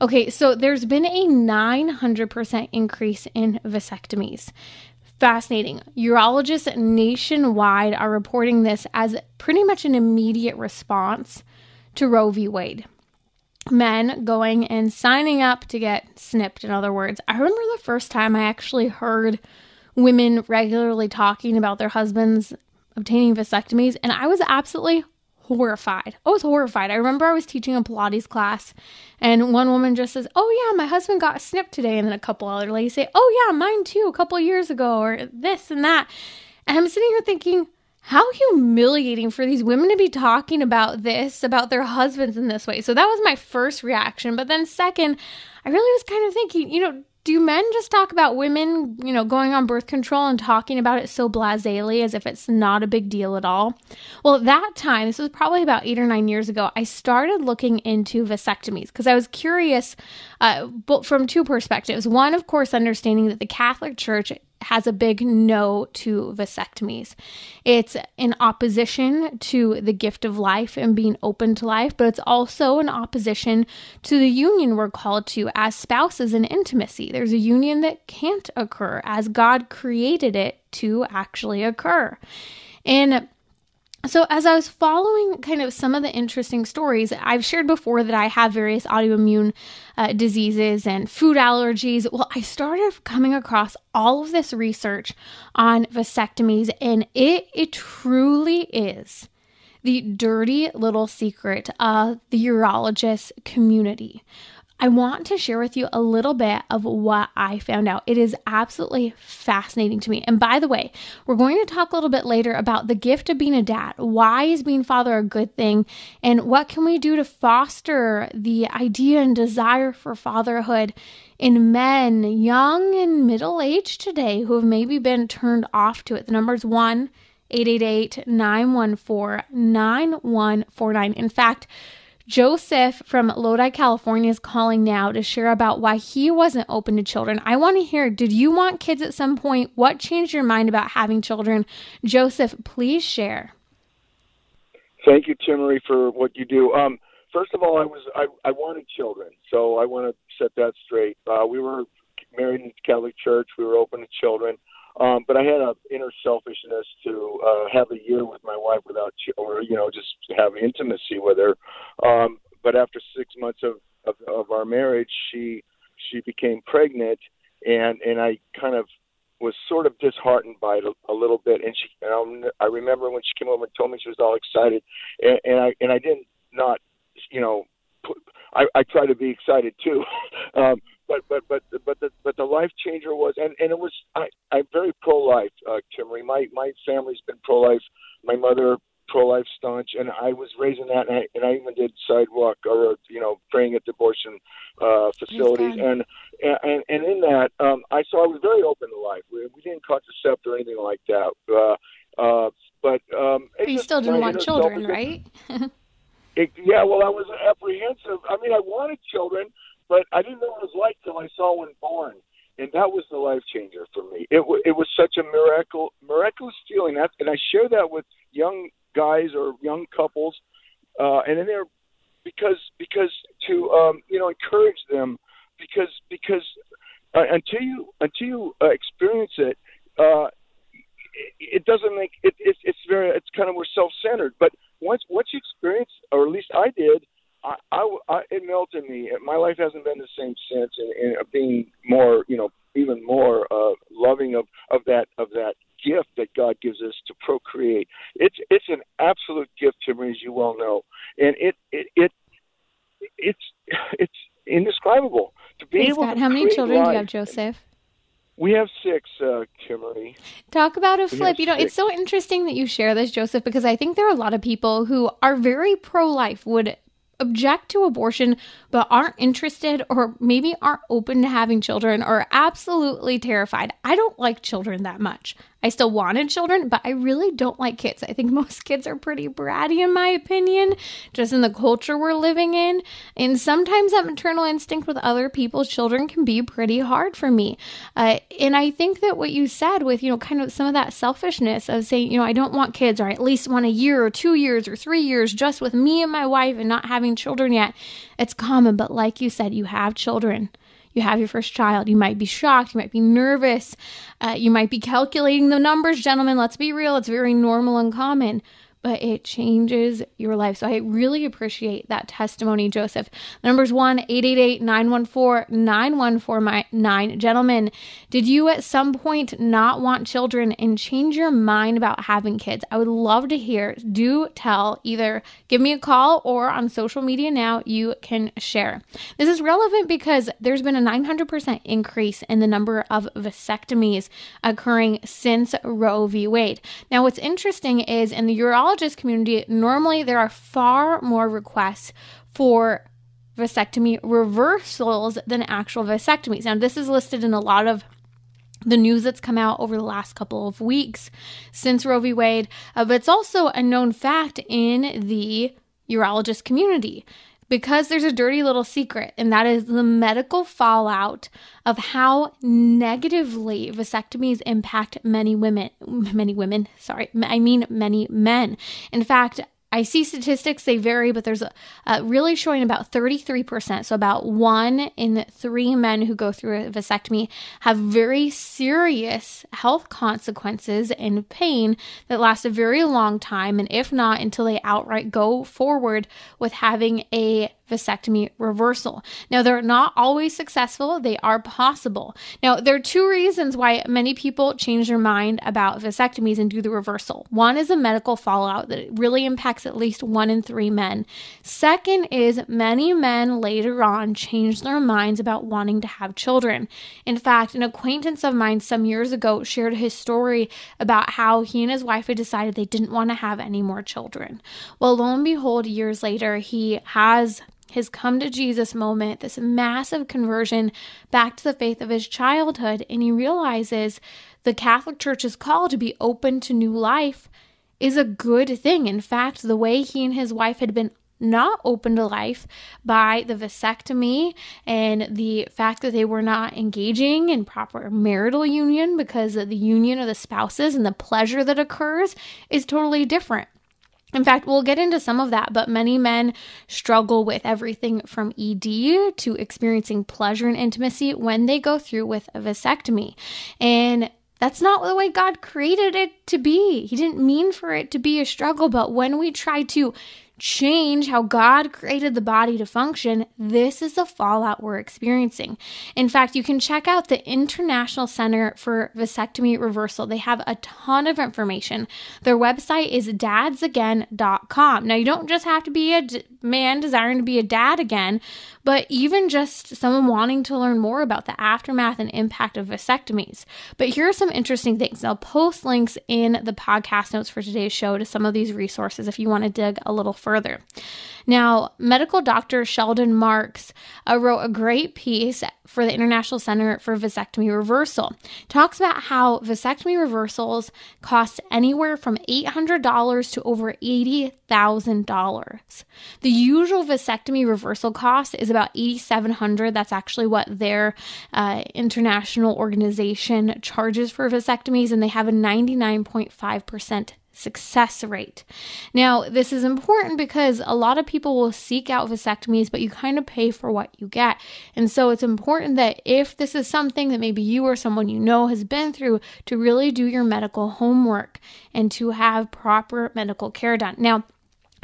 Okay, so there's been a 900% increase in vasectomies. Fascinating. Urologists nationwide are reporting this as pretty much an immediate response to Roe v. Wade. Men going and signing up to get snipped, in other words. I remember the first time I actually heard women regularly talking about their husbands obtaining vasectomies, and I was absolutely horrified. Oh, I was horrified. I remember I was teaching a Pilates class, and one woman just says, "Oh yeah, my husband got snipped today," and then a couple other ladies say, "Oh yeah, mine too, a couple years ago," or this and that. And I'm sitting here thinking, how humiliating for these women to be talking about this, about their husbands in this way. So that was my first reaction. But then, second, I really was kind of thinking, you know, do men just talk about women, you know, going on birth control and talking about it so blasely as if it's not a big deal at all? Well, at that time, this was probably about eight or nine years ago, I started looking into vasectomies because I was curious, uh, but from two perspectives. One, of course, understanding that the Catholic Church has a big no to vasectomies. It's in opposition to the gift of life and being open to life, but it's also in opposition to the union we're called to as spouses in intimacy. There's a union that can't occur as God created it to actually occur. And so, as I was following kind of some of the interesting stories, I've shared before that I have various autoimmune uh, diseases and food allergies. Well, I started coming across all of this research on vasectomies, and it, it truly is the dirty little secret of the urologist community. I want to share with you a little bit of what I found out. It is absolutely fascinating to me. And by the way, we're going to talk a little bit later about the gift of being a dad. Why is being father a good thing? And what can we do to foster the idea and desire for fatherhood in men, young and middle aged today, who have maybe been turned off to it? The number is 1 888 914 9149. In fact, Joseph from Lodi, California is calling now to share about why he wasn't open to children. I want to hear did you want kids at some point? What changed your mind about having children? Joseph, please share. Thank you, Timmerie, for what you do. Um, first of all, I was I, I wanted children, so I want to set that straight. Uh, we were married in the Catholic Church. We were open to children. Um, but I had a inner selfishness to uh, have a year with my wife without, or you know, just have intimacy with her. Um, but after six months of, of of our marriage, she she became pregnant, and and I kind of was sort of disheartened by it a, a little bit. And she, and I remember when she came over and told me she was all excited, and, and I and I didn't not, you know, put, I I try to be excited too. um, but but but but the but the life changer was and and it was I I'm very pro life, uh, Timmerie. My my family's been pro life. My mother pro life staunch, and I was raising that, and I, and I even did sidewalk or you know praying at the abortion uh, facilities, and, and and in that, um, I so I was very open to life. We, we didn't contracept or anything like that. Uh, uh, but um, but you still didn't want children, right? it, yeah, well, I was apprehensive. I mean, I wanted children, but I didn't know what it was like till I saw one born, and that was the life changer for me. It w- it was such a miracle, miraculous feeling. That, and I share that with young guys or young couples, uh, and then they're because because to um, you know encourage them because because uh, until you until you uh, experience it, uh, it, doesn't make it, it. It's very it's kind of we're self centered. But once once you experience, or at least I did, I, I, I it melted me. My life hasn't been the same since, and, and being more, you know, even more uh, loving of of that of that gift that God gives us to procreate. It's it's an absolute gift to me, as you well know, and it it, it it's it's indescribable to be Praise able God. to How many children do you have, Joseph? We have six, uh, Kimberly. Talk about a flip. You know, it's so interesting that you share this, Joseph, because I think there are a lot of people who are very pro life, would object to abortion, but aren't interested or maybe aren't open to having children or absolutely terrified. I don't like children that much. I still wanted children, but I really don't like kids. I think most kids are pretty bratty, in my opinion, just in the culture we're living in. And sometimes that maternal instinct with other people's children can be pretty hard for me. Uh, and I think that what you said with, you know, kind of some of that selfishness of saying, you know, I don't want kids, or I at least want a year or two years or three years just with me and my wife and not having children yet, it's common. But like you said, you have children you have your first child. You might be shocked. You might be nervous. Uh, you might be calculating the numbers, gentlemen. Let's be real. It's very normal and common, but it changes your life. So I really appreciate that testimony, Joseph. The number's 1 888 914 9149. Gentlemen, did you at some point not want children and change your mind about having kids? I would love to hear. Do tell. Either give me a call or on social media now, you can share. This is relevant because there's been a 900% increase in the number of vasectomies occurring since Roe v. Wade. Now, what's interesting is in the community, normally there are far more requests for vasectomy reversals than actual vasectomies. Now, this is listed in a lot of the news that's come out over the last couple of weeks since Roe v. Wade, uh, but it's also a known fact in the urologist community because there's a dirty little secret, and that is the medical fallout of how negatively vasectomies impact many women. Many women, sorry, I mean many men. In fact, I see statistics, they vary, but there's really showing about 33%. So, about one in three men who go through a vasectomy have very serious health consequences and pain that last a very long time. And if not, until they outright go forward with having a vasectomy reversal. Now, they're not always successful, they are possible. Now, there are two reasons why many people change their mind about vasectomies and do the reversal. One is a medical fallout that really impacts at least one in three men. Second is many men later on change their minds about wanting to have children. In fact, an acquaintance of mine some years ago shared his story about how he and his wife had decided they didn't want to have any more children. Well, lo and behold, years later, he has his come to Jesus moment, this massive conversion back to the faith of his childhood, and he realizes the Catholic Church's call to be open to new life is a good thing. In fact, the way he and his wife had been not open to life by the vasectomy and the fact that they were not engaging in proper marital union because the union of the spouses and the pleasure that occurs is totally different. In fact, we'll get into some of that, but many men struggle with everything from ED to experiencing pleasure and intimacy when they go through with a vasectomy. And that's not the way God created it to be. He didn't mean for it to be a struggle, but when we try to change how God created the body to function, this is the fallout we're experiencing. In fact, you can check out the International Center for Vasectomy Reversal. They have a ton of information. Their website is dadsagain.com. Now, you don't just have to be a d- man desiring to be a dad again, but even just someone wanting to learn more about the aftermath and impact of vasectomies. But here are some interesting things. I'll post links in the podcast notes for today's show to some of these resources if you want to dig a little further. Now, medical doctor Sheldon Marks uh, wrote a great piece for the International Center for Vasectomy Reversal. Talks about how vasectomy reversals cost anywhere from $800 to over $80,000. The usual vasectomy reversal cost is about $8,700. That's actually what their uh, international organization charges for vasectomies, and they have a 99.5% success rate. Now, this is important because a lot of people will seek out vasectomies, but you kind of pay for what you get. And so it's important that if this is something that maybe you or someone you know has been through, to really do your medical homework and to have proper medical care done. Now,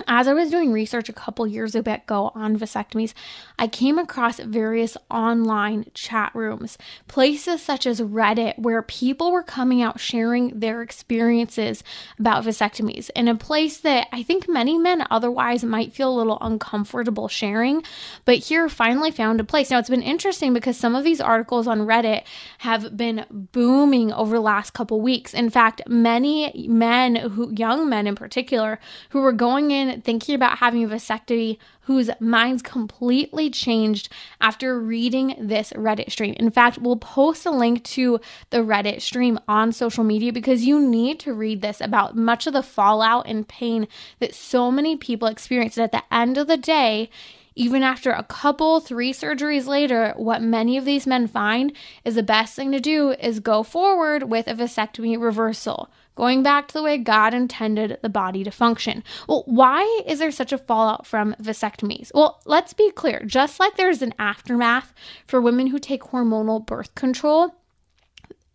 as I was doing research a couple years ago on vasectomies, I came across various online chat rooms, places such as Reddit, where people were coming out sharing their experiences about vasectomies, in a place that I think many men otherwise might feel a little uncomfortable sharing. But here finally found a place. Now, it's been interesting because some of these articles on Reddit have been booming over the last couple weeks. In fact, many men, who young men in particular, who were going in thinking about having a vasectomy whose minds completely changed after reading this Reddit stream. In fact, we'll post a link to the Reddit stream on social media because you need to read this about much of the fallout and pain that so many people experienced. at the end of the day, even after a couple, three surgeries later, what many of these men find is the best thing to do is go forward with a vasectomy reversal going back to the way God intended the body to function. Well, why is there such a fallout from vasectomies? Well, let's be clear just like there's an aftermath for women who take hormonal birth control,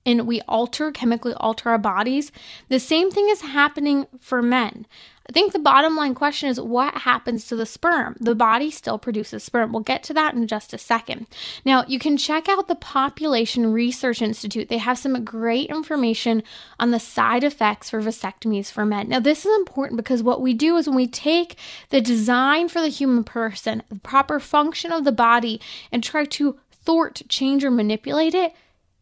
and we alter, chemically alter our bodies, the same thing is happening for men. I think the bottom line question is what happens to the sperm? The body still produces sperm. We'll get to that in just a second. Now, you can check out the Population Research Institute. They have some great information on the side effects for vasectomies for men. Now, this is important because what we do is when we take the design for the human person, the proper function of the body, and try to thwart, change, or manipulate it,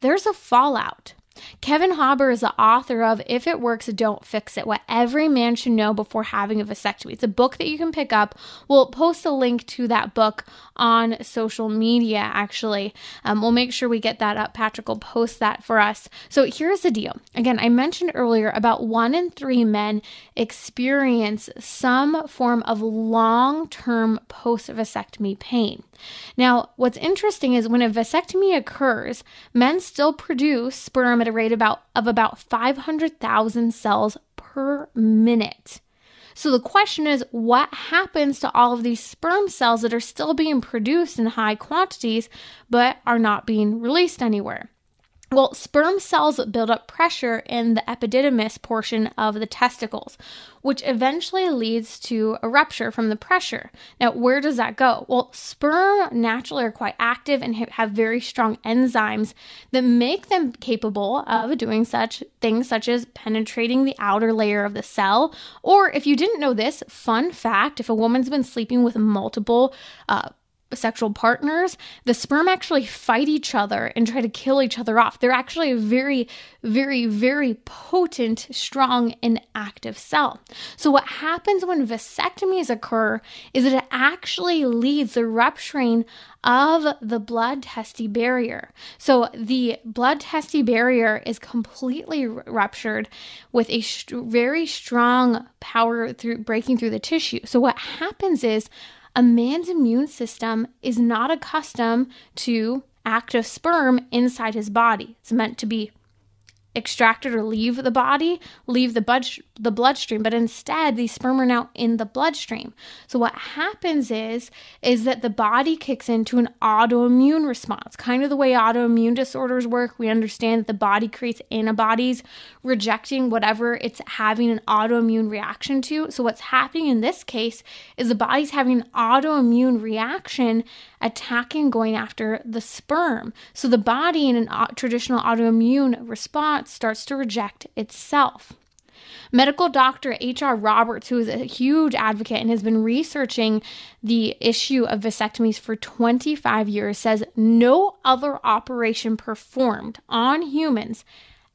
there's a fallout. Kevin Haber is the author of If It Works, Don't Fix It What Every Man Should Know Before Having a Vasectomy. It's a book that you can pick up. We'll post a link to that book on social media, actually. Um, we'll make sure we get that up. Patrick will post that for us. So here's the deal. Again, I mentioned earlier about one in three men experience some form of long term post vasectomy pain. Now, what's interesting is when a vasectomy occurs, men still produce sperm at a rate about of about 500,000 cells per minute. So the question is what happens to all of these sperm cells that are still being produced in high quantities but are not being released anywhere? Well, sperm cells build up pressure in the epididymis portion of the testicles, which eventually leads to a rupture from the pressure. Now, where does that go? Well, sperm naturally are quite active and have very strong enzymes that make them capable of doing such things such as penetrating the outer layer of the cell. Or, if you didn't know this, fun fact if a woman's been sleeping with multiple uh, sexual partners, the sperm actually fight each other and try to kill each other off. They're actually a very, very, very potent, strong, and active cell. So, what happens when vasectomies occur is that it actually leads the rupturing of the blood testis barrier. So, the blood testis barrier is completely ruptured with a st- very strong power through breaking through the tissue. So, what happens is a man's immune system is not accustomed to active sperm inside his body. It's meant to be extracted or leave the body, leave the, blood, the bloodstream, but instead these sperm are now in the bloodstream. So what happens is is that the body kicks into an autoimmune response. Kind of the way autoimmune disorders work, we understand that the body creates antibodies rejecting whatever it's having an autoimmune reaction to. So what's happening in this case is the body's having an autoimmune reaction attacking going after the sperm. So the body in a traditional autoimmune response starts to reject itself. Medical doctor H.R. Roberts, who is a huge advocate and has been researching the issue of vasectomies for 25 years, says no other operation performed on humans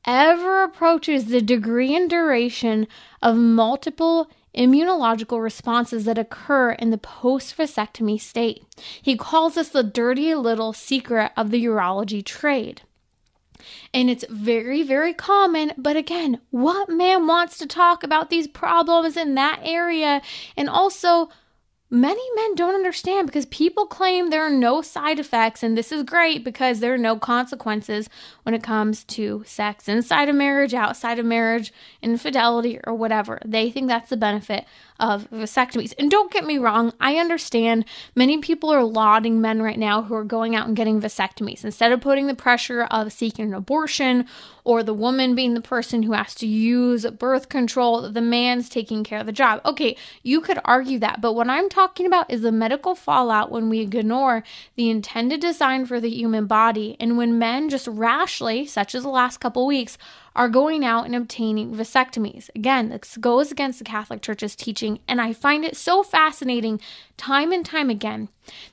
ever approaches the degree and duration of multiple immunological responses that occur in the post vasectomy state. He calls this the dirty little secret of the urology trade. And it's very, very common. But again, what man wants to talk about these problems in that area? And also, many men don't understand because people claim there are no side effects, and this is great because there are no consequences when it comes to sex inside of marriage, outside of marriage, infidelity, or whatever. They think that's the benefit of vasectomies. And don't get me wrong, I understand many people are lauding men right now who are going out and getting vasectomies instead of putting the pressure of seeking an abortion or the woman being the person who has to use birth control, the man's taking care of the job. Okay, you could argue that, but what I'm talking about is the medical fallout when we ignore the intended design for the human body and when men just rashly, such as the last couple weeks, are going out and obtaining vasectomies. Again, this goes against the Catholic Church's teaching, and I find it so fascinating time and time again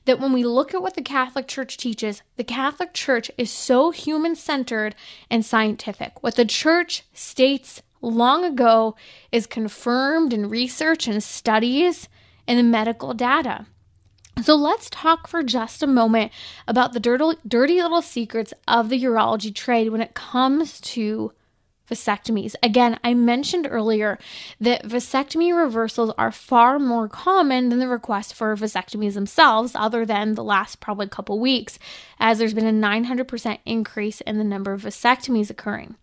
that when we look at what the Catholic Church teaches, the Catholic Church is so human centered and scientific. What the Church states long ago is confirmed in research and studies and the medical data. So let's talk for just a moment about the dirty, dirty little secrets of the urology trade when it comes to vasectomies. Again, I mentioned earlier that vasectomy reversals are far more common than the request for vasectomies themselves, other than the last probably couple weeks, as there's been a 900% increase in the number of vasectomies occurring.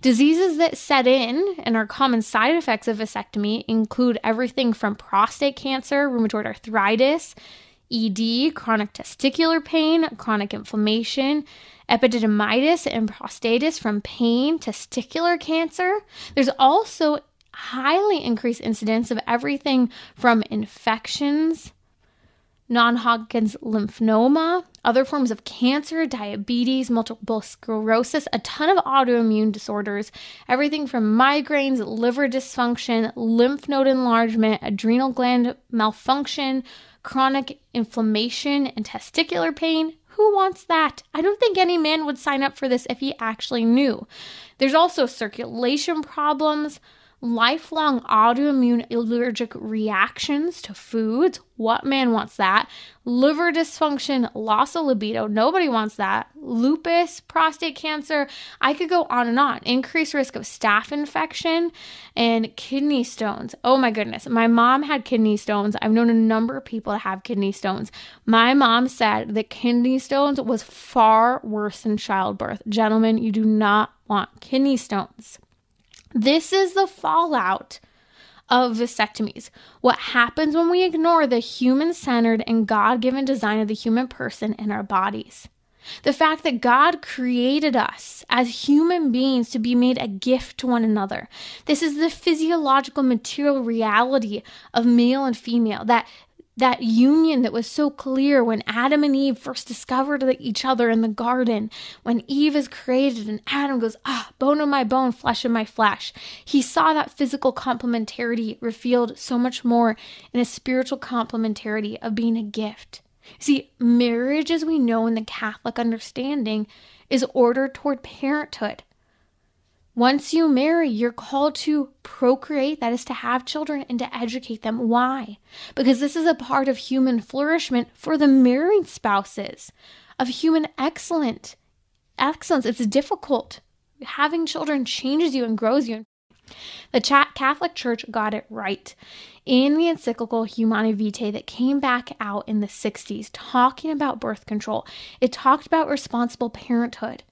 Diseases that set in and are common side effects of vasectomy include everything from prostate cancer, rheumatoid arthritis, ED, chronic testicular pain, chronic inflammation, epididymitis and prostatitis from pain, testicular cancer. There's also highly increased incidence of everything from infections, non Hodgkin's lymphoma, other forms of cancer, diabetes, multiple sclerosis, a ton of autoimmune disorders, everything from migraines, liver dysfunction, lymph node enlargement, adrenal gland malfunction, chronic inflammation, and testicular pain. Who wants that? I don't think any man would sign up for this if he actually knew. There's also circulation problems, lifelong autoimmune allergic reactions to foods. What man wants that? Liver dysfunction, loss of libido. Nobody wants that. Lupus, prostate cancer. I could go on and on. Increased risk of staph infection and kidney stones. Oh my goodness. My mom had kidney stones. I've known a number of people to have kidney stones. My mom said that kidney stones was far worse than childbirth. Gentlemen, you do not want kidney stones. This is the fallout of vasectomies. What happens when we ignore the human centered and God given design of the human person and our bodies. The fact that God created us as human beings to be made a gift to one another. This is the physiological material reality of male and female that that union that was so clear when Adam and Eve first discovered each other in the garden. When Eve is created and Adam goes, ah, bone of my bone, flesh of my flesh. He saw that physical complementarity revealed so much more in a spiritual complementarity of being a gift. See, marriage, as we know in the Catholic understanding, is ordered toward parenthood. Once you marry, you're called to procreate, that is to have children and to educate them. Why? Because this is a part of human flourishment for the married spouses, of human excellent excellence. It's difficult. Having children changes you and grows you. The Catholic Church got it right in the encyclical Humanae Vitae that came back out in the 60s, talking about birth control. It talked about responsible parenthood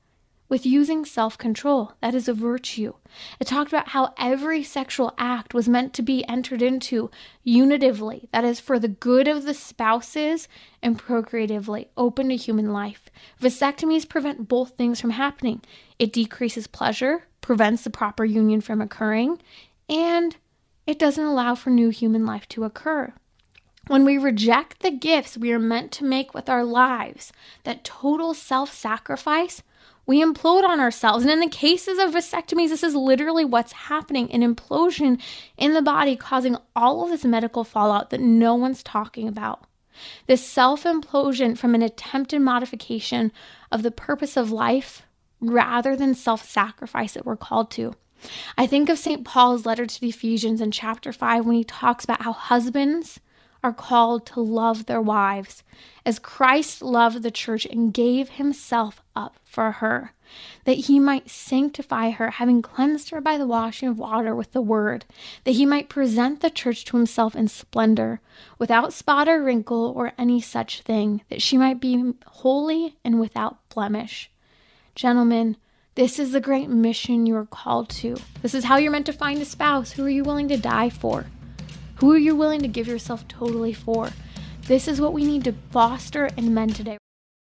with using self control. That is a virtue. It talked about how every sexual act was meant to be entered into unitively, that is, for the good of the spouses and procreatively, open to human life. Vasectomies prevent both things from happening. It decreases pleasure, prevents the proper union from occurring, and it doesn't allow for new human life to occur. When we reject the gifts we are meant to make with our lives, that total self sacrifice, we implode on ourselves. And in the cases of vasectomies, this is literally what's happening an implosion in the body, causing all of this medical fallout that no one's talking about. This self implosion from an attempted modification of the purpose of life rather than self sacrifice that we're called to. I think of St. Paul's letter to the Ephesians in chapter 5 when he talks about how husbands are called to love their wives as Christ loved the church and gave himself up for her. that he might sanctify her, having cleansed her by the washing of water with the word, that he might present the church to himself in splendor, without spot or wrinkle or any such thing, that she might be holy and without blemish. Gentlemen, this is the great mission you are called to. This is how you're meant to find a spouse. Who are you willing to die for? Who you're you willing to give yourself totally for? This is what we need to foster in men today.